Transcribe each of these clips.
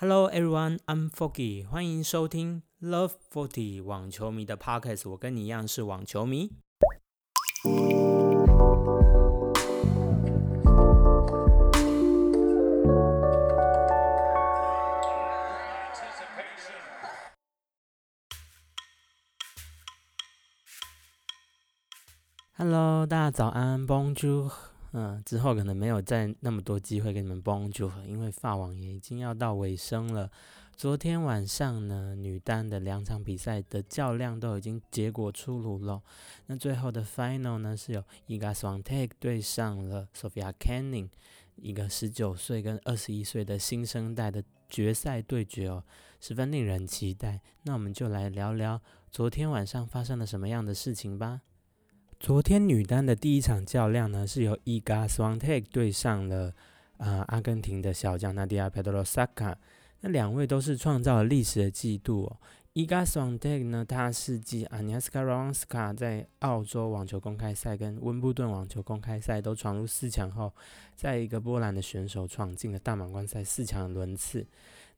Hello everyone, I'm Foggy，欢迎收听 Love Forty 网球迷的 Podcast。我跟你一样是网球迷。Hello，大家早安，Bonjour。嗯，之后可能没有再那么多机会跟你们帮组合因为法网也已经要到尾声了。昨天晚上呢，女单的两场比赛的较量都已经结果出炉了。那最后的 Final 呢，是有 Iga Swiatek 对上了 Sophia Canning，一个十九岁跟二十一岁的新生代的决赛对决哦，十分令人期待。那我们就来聊聊昨天晚上发生了什么样的事情吧。昨天女单的第一场较量呢，是由 Iga Swiatek 对上了呃阿根廷的小将 Nadia Pedrosa。那两位都是创造了历史的纪录哦。Iga Swiatek 呢，他是继 Aniska r o n s k a 在澳洲网球公开赛跟温布顿网球公开赛都闯入四强后，在一个波兰的选手闯进了大满贯赛四强的轮次。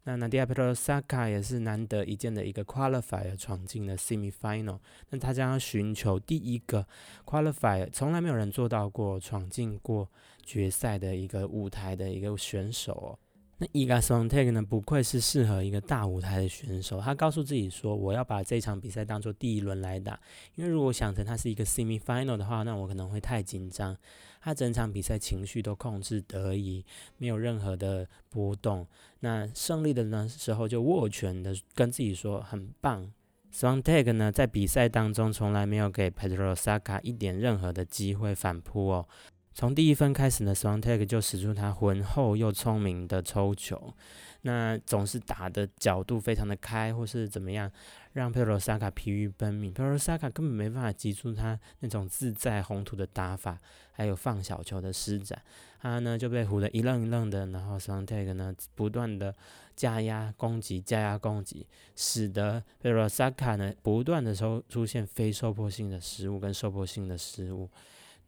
那 Nadia Petrosaka 也是难得一见的一个 qualifier 闯进了 semi final。那他将要寻求第一个 qualifier，从来没有人做到过闯进过决赛的一个舞台的一个选手哦。那 Iga Swiatek 呢，不愧是适合一个大舞台的选手。他告诉自己说：“我要把这场比赛当做第一轮来打，因为如果想成他是一个 semi final 的话，那我可能会太紧张。”他整场比赛情绪都控制得宜，没有任何的波动。那胜利的呢时候就握拳的跟自己说很棒。Swan Tag 呢在比赛当中从来没有给 Pedrosaka 一点任何的机会反扑哦。从第一分开始呢，Swiatek 就使出他浑厚又聪明的抽球，那总是打的角度非常的开，或是怎么样。让佩罗萨卡疲于奔命，佩罗萨卡根本没办法集出他那种自在宏图的打法，还有放小球的施展，他呢就被唬得一愣一愣的，然后桑泰克呢不断的加压攻击，加压攻击，使得佩罗萨卡呢不断的收出现非受迫性的失误跟受迫性的失误，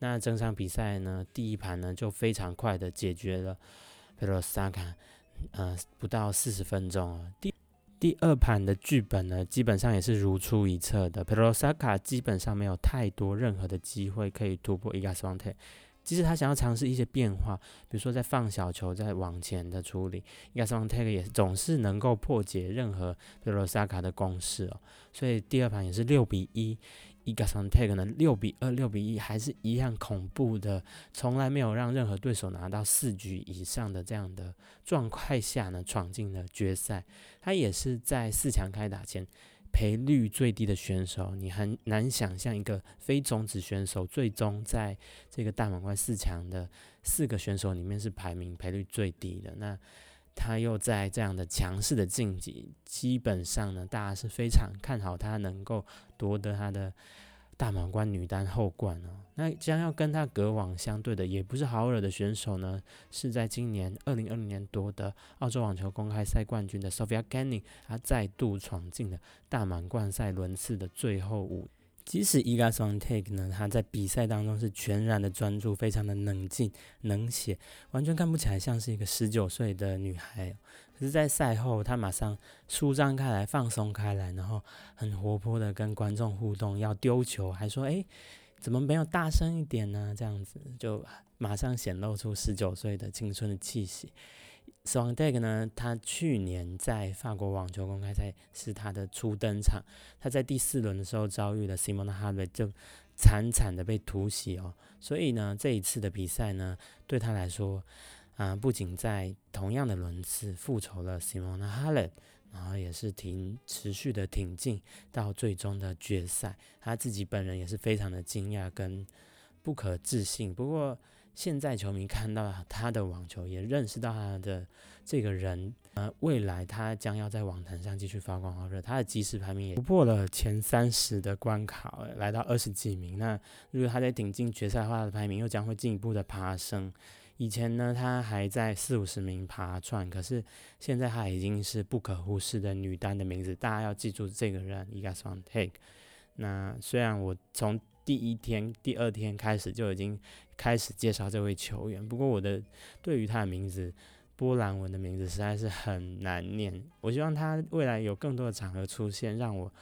那整场比赛呢第一盘呢就非常快的解决了佩罗萨卡，呃不到四十分钟啊第。第二盘的剧本呢，基本上也是如出一辙的。佩罗萨卡基本上没有太多任何的机会可以突破伊加斯旺特，即使他想要尝试一些变化，比如说在放小球、在往前的处理，伊加斯旺特也总是能够破解任何佩罗萨卡的攻势哦。所以第二盘也是六比一。伊格桑泰克呢，六比二、六比一，还是一样恐怖的，从来没有让任何对手拿到四局以上的这样的状态下呢，闯进了决赛。他也是在四强开打前赔率最低的选手，你很难想象一个非种子选手最终在这个大满贯四强的四个选手里面是排名赔率最低的。那他又在这样的强势的晋级，基本上呢，大家是非常看好他能够夺得他的大满贯女单后冠哦。那将要跟他隔网相对的，也不是好惹的选手呢，是在今年二零二零年夺得澳洲网球公开赛冠军的 Sofia Kenin，他再度闯进了大满贯赛轮次的最后五。即使 Iga Swiatek 呢，他在比赛当中是全然的专注，非常的冷静、冷血，完全看不起来像是一个十九岁的女孩。可是，在赛后，他马上舒张开来、放松开来，然后很活泼的跟观众互动，要丢球，还说：“哎，怎么没有大声一点呢？”这样子就马上显露出十九岁的青春的气息。Swiatek 呢，他去年在法国网球公开赛是他的初登场，他在第四轮的时候遭遇了 Simon Halep，就惨惨的被突袭哦。所以呢，这一次的比赛呢，对他来说，啊，不仅在同样的轮次复仇了 Simon Halep，然后也是挺持续的挺进到最终的决赛，他自己本人也是非常的惊讶跟不可置信。不过，现在球迷看到他的网球，也认识到他的这个人，呃，未来他将要在网坛上继续发光发热。他的即时排名也突破了前三十的关卡，来到二十几名。那如果他在顶进决赛的话，的排名又将会进一步的爬升。以前呢，他还在四五十名爬串，可是现在他已经是不可忽视的女单的名字。大家要记住这个人，Iga Swiatek。那虽然我从第一天、第二天开始就已经开始介绍这位球员。不过我的对于他的名字波兰文的名字实在是很难念。我希望他未来有更多的场合出现，让我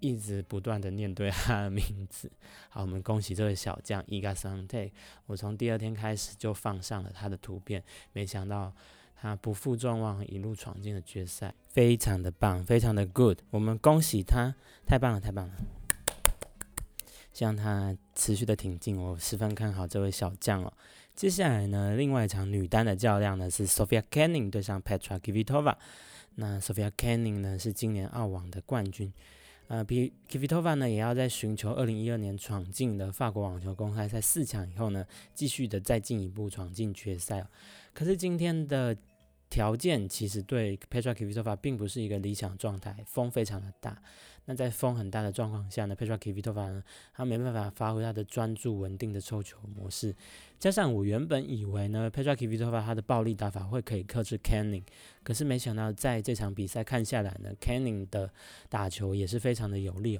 一直不断的念对他的名字。好，我们恭喜这位小将 Iga Sante。我从第二天开始就放上了他的图片，没想到他不负众望，一路闯进了决赛，非常的棒，非常的 good。我们恭喜他，太棒了，太棒了。希望他持续的挺进，我十分看好这位小将哦。接下来呢，另外一场女单的较量呢是 Sofia Kenin 对上 Petra Kvitova。那 Sofia Kenin 呢是今年澳网的冠军，呃，比 Kvitova 呢也要在寻求二零一二年闯进的法国网球公开赛四强以后呢，继续的再进一步闯进决赛。可是今天的条件其实对 Petra Kvitova 并不是一个理想状态，风非常的大。那在风很大的状况下呢，Petra Kvitova 呢，他没办法发挥他的专注稳定的抽球模式。加上我原本以为呢，Petra Kvitova 他的暴力打法会可以克制 Canning，可是没想到在这场比赛看下来呢，Canning 的打球也是非常的有力。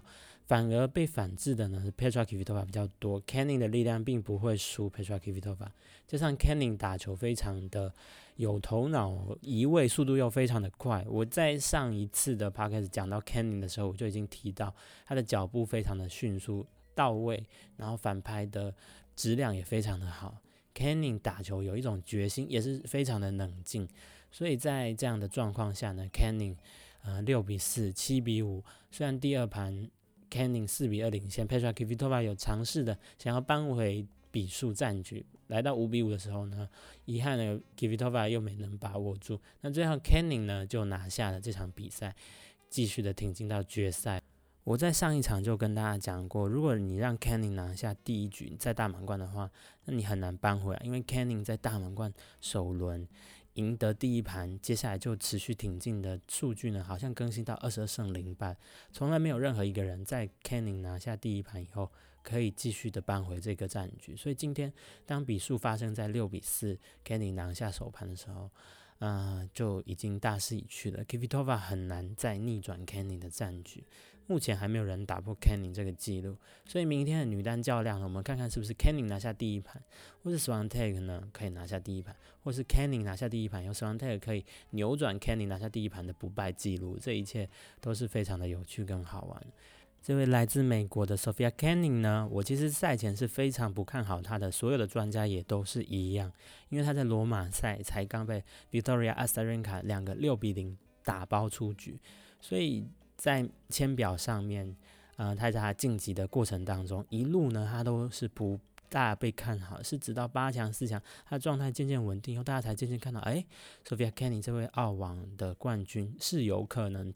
反而被反制的呢是，Petra Kvitova 比较多，Canning 的力量并不会输 Petra Kvitova。加上 Canning 打球非常的有头脑，移位速度又非常的快。我在上一次的 podcast 讲到 Canning 的时候，我就已经提到他的脚步非常的迅速到位，然后反拍的质量也非常的好。Canning 打球有一种决心，也是非常的冷静。所以在这样的状况下呢，Canning 呃六比四、七比五，虽然第二盘。Canning 四比二领先，Petra Kvitova 有尝试的想要扳回比数战局，来到五比五的时候呢，遗憾的 Kvitova 又没能把握住。那最后 Canning 呢就拿下了这场比赛，继续的挺进到决赛。我在上一场就跟大家讲过，如果你让 Canning 拿下第一局在大满贯的话，那你很难扳回来，因为 Canning 在大满贯首轮。赢得第一盘，接下来就持续挺进的数据呢，好像更新到二十二胜零败，从来没有任何一个人在 Canning 拿下第一盘以后，可以继续的扳回这个战局。所以今天当比数发生在六比四，Canning 拿下首盘的时候。呃，就已经大势已去了。Kvitova 很难再逆转 Canning 的战局，目前还没有人打破 Canning 这个记录。所以明天的女单较量呢，我们看看是不是 Canning 拿下第一盘，或是 Swiatek 呢可以拿下第一盘，或是 Canning 拿下第一盘，由 Swiatek 可以扭转 Canning 拿下第一盘的不败记录。这一切都是非常的有趣跟好玩。这位来自美国的 Sophia Canning 呢，我其实赛前是非常不看好她的，所有的专家也都是一样，因为她在罗马赛才刚被 Victoria Azarenka 两个六比零打包出局，所以在签表上面，呃，他在他晋级的过程当中，一路呢他都是不大被看好，是直到八强四强，他的状态渐渐稳定以后，大家才渐渐看到，哎，Sophia Canning 这位澳网的冠军是有可能。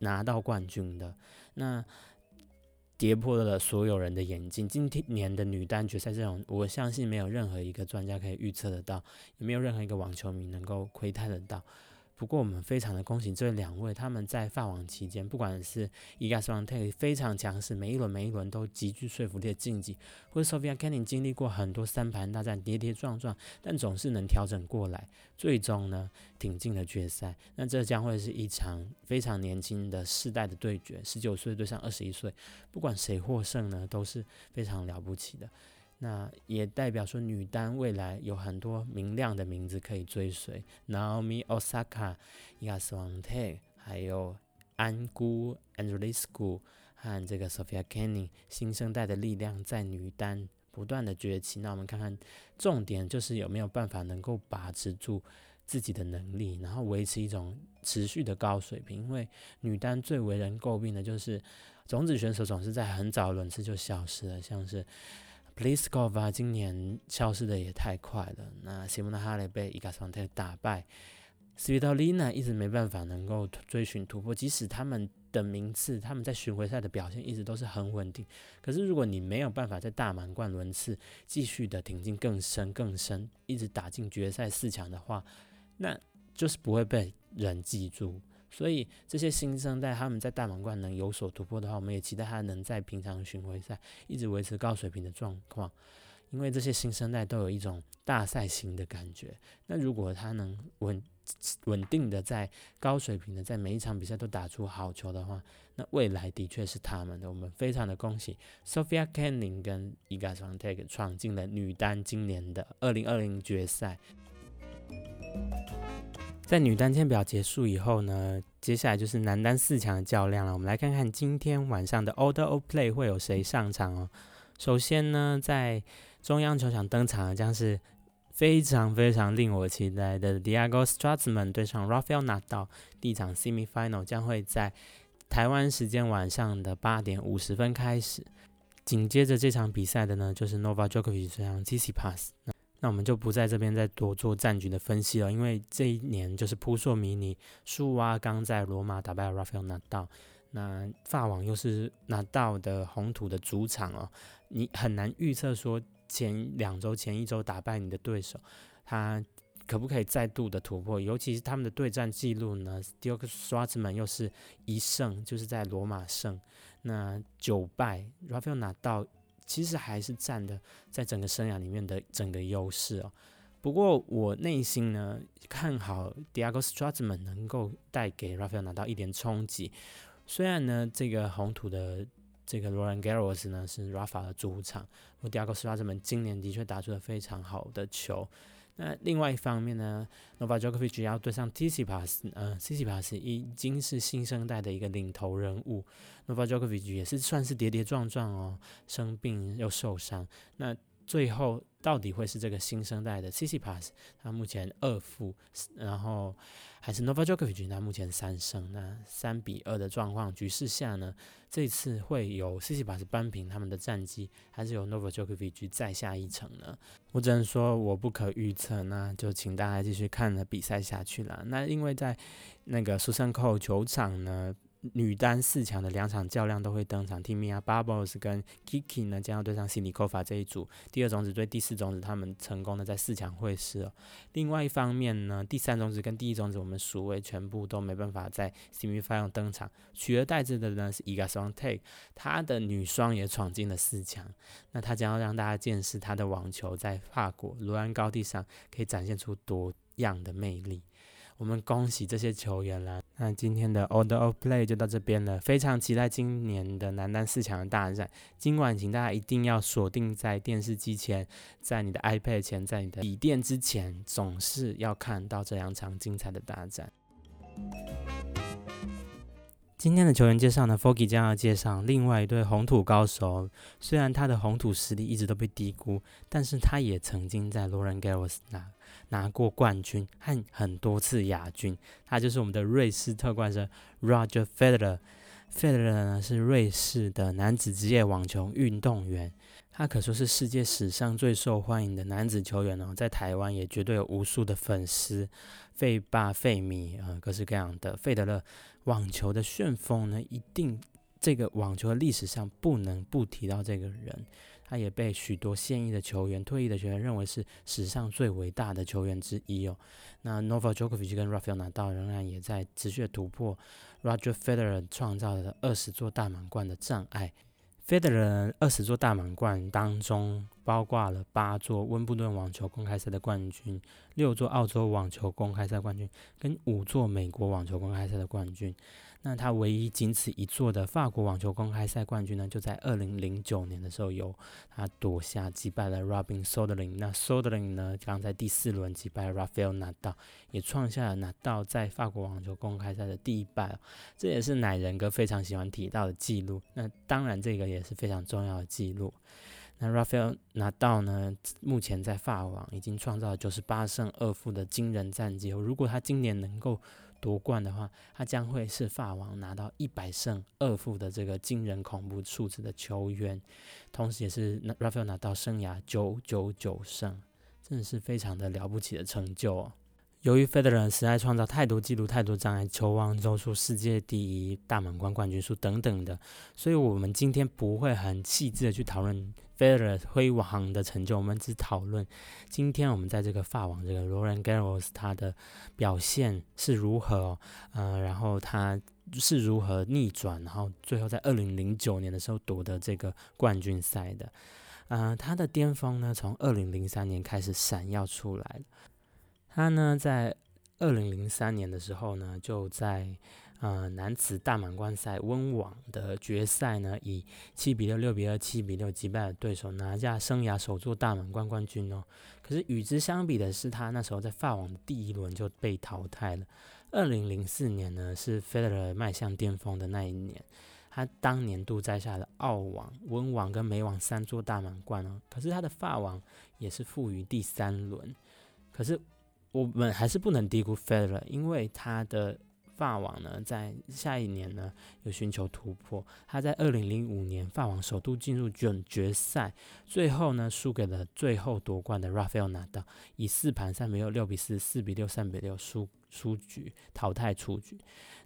拿到冠军的那跌破了所有人的眼镜。今天年的女单决赛这种，我相信没有任何一个专家可以预测得到，也没有任何一个网球迷能够窥探得到。不过我们非常的恭喜这两位，他们在法网期间，不管是伊加斯旺特非常强势，每一轮每一轮都极具说服力的晋级，或者 Sophia Kenin 经历过很多三盘大战，跌跌撞撞，但总是能调整过来，最终呢挺进了决赛。那这将会是一场非常年轻的世代的对决，十九岁对上二十一岁，不管谁获胜呢，都是非常了不起的。那也代表说，女单未来有很多明亮的名字可以追随，Naomi Osaka、伊卡斯旺特，还有安姑 Andreescu 和这个 Sophia Kenin，新生代的力量在女单不断的崛起。那我们看看，重点就是有没有办法能够把持住自己的能力，然后维持一种持续的高水平。因为女单最为人诟病的就是种子选手总是在很早轮次就消失了，像是。Pliskova 今年消失的也太快了。那西蒙娜哈雷被伊卡桑特打败 s v i t o l i n a 一直没办法能够追寻突破。即使他们的名次，他们在巡回赛的表现一直都是很稳定。可是如果你没有办法在大满贯轮次继续的挺进更深更深，一直打进决赛四强的话，那就是不会被人记住。所以这些新生代他们在大满贯能有所突破的话，我们也期待他能在平常巡回赛一直维持高水平的状况。因为这些新生代都有一种大赛型的感觉。那如果他能稳稳定的在高水平的在每一场比赛都打出好球的话，那未来的确是他们的。我们非常的恭喜 Sophia Kenin 跟 Iga Swiatek 闯进了女单今年的二零二零决赛。在女单签表结束以后呢，接下来就是男单四强的较量了。我们来看看今天晚上的 Order of Play 会有谁上场哦。首先呢，在中央球场登场的将是非常非常令我期待的 Diego Stratzman 对上 Rafael Nadal。第一场 Semi Final 将会在台湾时间晚上的八点五十分开始。紧接着这场比赛的呢，就是 Novak Djokovic 对上 Tsitsipas。那我们就不在这边再多做战局的分析了，因为这一年就是扑朔迷离。苏瓦刚在罗马打败了 Rafael 纳道那法网又是 Nadal 的红土的主场哦，你很难预测说前两周、前一周打败你的对手，他可不可以再度的突破？尤其是他们的对战记录呢 s t i l k s w a r t m a n 又是一胜，就是在罗马胜，那九败 Rafael Nadal。其实还是占的在整个生涯里面的整个优势哦。不过我内心呢看好 Diego Stratzman 能够带给 Rafael 拿到一点冲击。虽然呢这个红土的这个 Roland Garros 呢是 Rafa 的主场，而 Diego Stratzman 今年的确打出了非常好的球。那另外一方面呢，Novak Djokovic 要对上 t c p a s 呃 t c p a s 已经是新生代的一个领头人物，Novak Djokovic 也是算是跌跌撞撞哦，生病又受伤，那最后。到底会是这个新生代的 c c p a s 他目前二负，然后还是 Novak Djokovic，他目前三胜。那三比二的状况局势下呢，这次会有 c c p a s 扳平他们的战绩，还是有 Novak Djokovic 再下一城呢？我只能说我不可预测，那就请大家继续看着比赛下去了。那因为在那个苏珊扣球场呢。女单四强的两场较量都会登场，Timia Bubbles 跟 Kiki 呢将要对上 c i n d y k o v a 这一组，第二种子对第四种子，他们成功的在四强会师了。另外一方面呢，第三种子跟第一种子我们数位全部都没办法在 Semi Final 登场，取而代之的呢是 Iga Swiatek，她的女双也闯进了四强，那她将要让大家见识她的网球在法国罗兰高地上可以展现出多样的魅力。我们恭喜这些球员啦！那今天的 Order of Play 就到这边了，非常期待今年的男单四强的大战。今晚请大家一定要锁定在电视机前，在你的 iPad 前，在你的笔电之前，总是要看到这两场精彩的大战。今天的球员介绍呢，Foggy 将要介绍另外一对红土高手。虽然他的红土实力一直都被低估，但是他也曾经在 Roland Garros 拿拿过冠军和很多次亚军。他就是我们的瑞士特冠生 Roger Federer。Federer 呢是瑞士的男子职业网球运动员，他可说是世界史上最受欢迎的男子球员哦。在台湾也绝对有无数的粉丝，费霸、费米啊，各式各样的费德勒。网球的旋风呢，一定这个网球的历史上不能不提到这个人，他也被许多现役的球员、退役的球员认为是史上最伟大的球员之一哦。那 n o v a Djokovic 跟 Rafael Nadal 仍然也在持续的突破 Roger Federer 创造的二十座大满贯的障碍。Federer 二十座大满贯当中，包括了八座温布顿网球公开赛的冠军，六座澳洲网球公开赛冠军，跟五座美国网球公开赛的冠军。那他唯一仅此一座的法国网球公开赛冠军呢，就在二零零九年的时候，由他夺下击败了 Robin Soderling。那 Soderling 呢，刚在第四轮击败 Rafael Nadal，也创下了纳豆在法国网球公开赛的第一败。这也是奶人哥非常喜欢提到的记录。那当然，这个也是非常重要的记录。那 Rafael Nadal 呢，目前在法网已经创造了九十八胜二负的惊人战绩。如果他今年能够夺冠的话，他将会是法王拿到一百胜二负的这个惊人恐怖数字的球员，同时也是 Rafael 拿到生涯九九九胜，真的是非常的了不起的成就哦。由于 Federer 实在创造太多记录、太多障碍，球王周数、世界第一、大满贯冠军数等等的，所以我们今天不会很细致的去讨论 Federer 辉煌的成就，我们只讨论今天我们在这个法网这个 Roland Garros 他的表现是如何，呃，然后他是如何逆转，然后最后在二零零九年的时候夺得这个冠军赛的，呃，他的巅峰呢，从二零零三年开始闪耀出来了。他呢，在二零零三年的时候呢，就在呃，男子大满贯赛温网的决赛呢，以七比六、六比二、七比六击败了对手，拿下生涯首座大满贯冠军哦。可是与之相比的是，他那时候在法网的第一轮就被淘汰了。二零零四年呢，是 Federer 迈向巅峰的那一年，他当年度摘下了澳网、温网跟美网三座大满贯哦。可是他的法网也是负于第三轮。可是我们还是不能低估 Federer，因为他的。法网呢，在下一年呢有寻求突破。他在二零零五年法网首度进入准决赛，最后呢输给了最后夺冠的 Rafael Nadal，以四盘三比六、六比四、四比六、三比六输输局淘汰出局。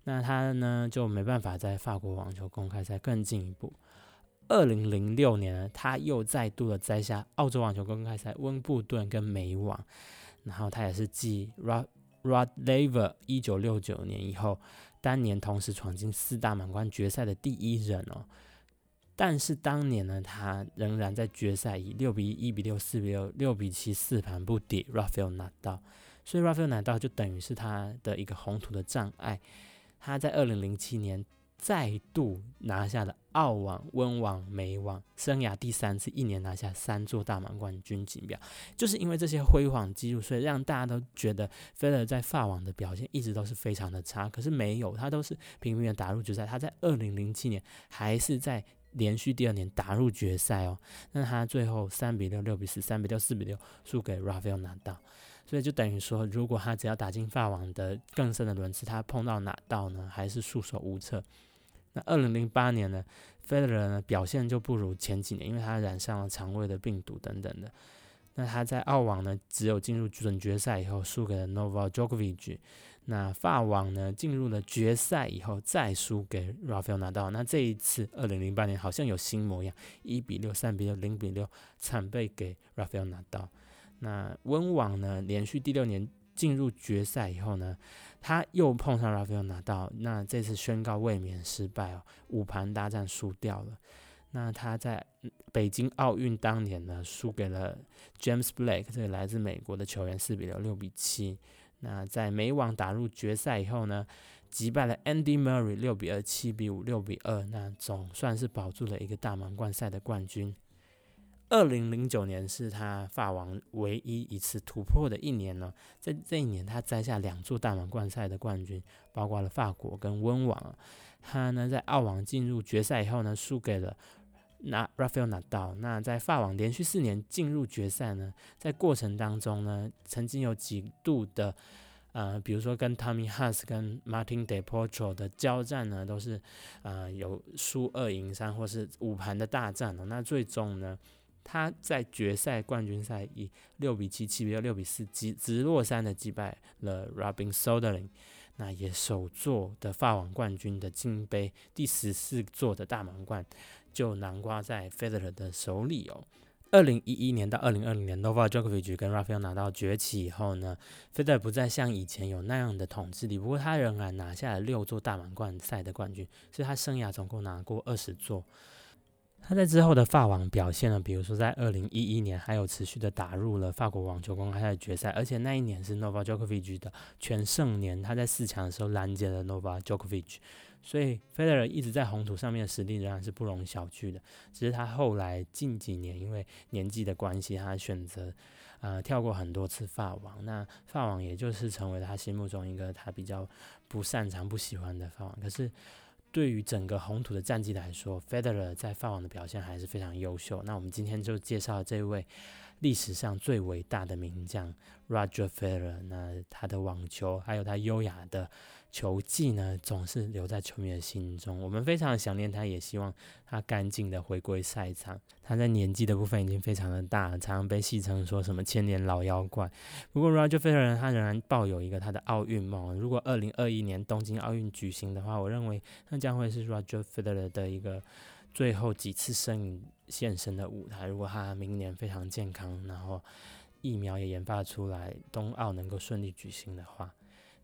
那他呢就没办法在法国网球公开赛更进一步。二零零六年呢，他又再度的摘下澳洲网球公开赛温布顿跟美网，然后他也是继 Ra Rod Laver 一九六九年以后，当年同时闯进四大满贯决赛的第一人哦。但是当年呢，他仍然在决赛以六比一、一比六、四比六、六比七四盘不敌 Rafael Nadal，所以 Rafael Nadal 就等于是他的一个红土的障碍。他在二零零七年。再度拿下了澳网、温网、美网，生涯第三次一年拿下三座大满贯军锦标，就是因为这些辉煌记录，所以让大家都觉得菲勒在法网的表现一直都是非常的差。可是没有，他都是平平的打入决赛。他在二零零七年还是在连续第二年打入决赛哦。那他最后三比六、六比四、三比六、四比六输给 Rafael 拿到。所以就等于说，如果他只要打进法网的更深的轮次，他碰到哪道呢？还是束手无策。那二零零八年呢，Federer 呢表现就不如前几年，因为他染上了肠胃的病毒等等的。那他在澳网呢，只有进入准决赛以后输给了 Novak Djokovic。那法网呢，进入了决赛以后再输给 Rafael Nadal。那这一次二零零八年好像有新模样，一比六、三比六、零比六惨败给 Rafael Nadal。那温网呢，连续第六年进入决赛以后呢？他又碰上 Rafael 拿到，那这次宣告卫冕失败哦，五盘大战输掉了。那他在北京奥运当年呢，输给了 James Blake 这个来自美国的球员，四比六、六比七。那在美网打入决赛以后呢，击败了 Andy Murray 六比二、七比五、六比二，那总算是保住了一个大满贯赛的冠军。二零零九年是他法王唯一一次突破的一年呢，在这一年他摘下两座大满贯赛的冠军，包括了法国跟温网。他呢在澳网进入决赛以后呢，输给了那 Rafael Nadal。那在法网连续四年进入决赛呢，在过程当中呢，曾经有几度的呃，比如说跟 Tommy Haas 跟 Martin De p o r t o 的交战呢，都是呃有输二赢三或是五盘的大战哦。那最终呢？他在决赛冠军赛以六比七、七比六、六比四击直落三的击败了 Robin Soderling，那也首座的法网冠军的金杯，第十四座的大满贯就南瓜在 Federer 的手里哦。二零一一年到二零二零年，Novak Djokovic 跟 Rafael 拿到崛起以后呢，Federer 不再像以前有那样的统治力，不过他仍然拿下了六座大满贯赛的冠军，所以他生涯总共拿过二十座。他在之后的法网表现呢，比如说在二零一一年，还有持续的打入了法国网球公开赛决赛，而且那一年是 Novak Djokovic 的全盛年，他在四强的时候拦截了 Novak Djokovic，所以 Federer 一直在红土上面的实力仍然是不容小觑的。只是他后来近几年因为年纪的关系，他选择呃跳过很多次法网，那法网也就是成为了他心目中一个他比较不擅长、不喜欢的法网。可是。对于整个红土的战绩来说，Federer 在法网的表现还是非常优秀。那我们今天就介绍这位历史上最伟大的名将 Roger Federer。那他的网球还有他优雅的。球技呢，总是留在球迷的心中。我们非常想念他，也希望他干净的回归赛场。他在年纪的部分已经非常的大，常常被戏称说什么千年老妖怪。不过 Roger Federer 他仍然抱有一个他的奥运梦。如果二零二一年东京奥运举行的话，我认为那将会是 Roger Federer 的一个最后几次身影现身的舞台。如果他明年非常健康，然后疫苗也研发出来，冬奥能够顺利举行的话。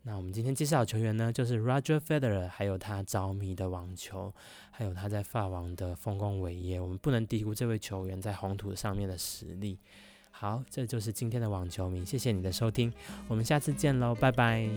那我们今天介绍的球员呢，就是 Roger Federer，还有他着迷的网球，还有他在法网的丰功伟业。我们不能低估这位球员在红土上面的实力。好，这就是今天的网球迷，谢谢你的收听，我们下次见喽，拜拜。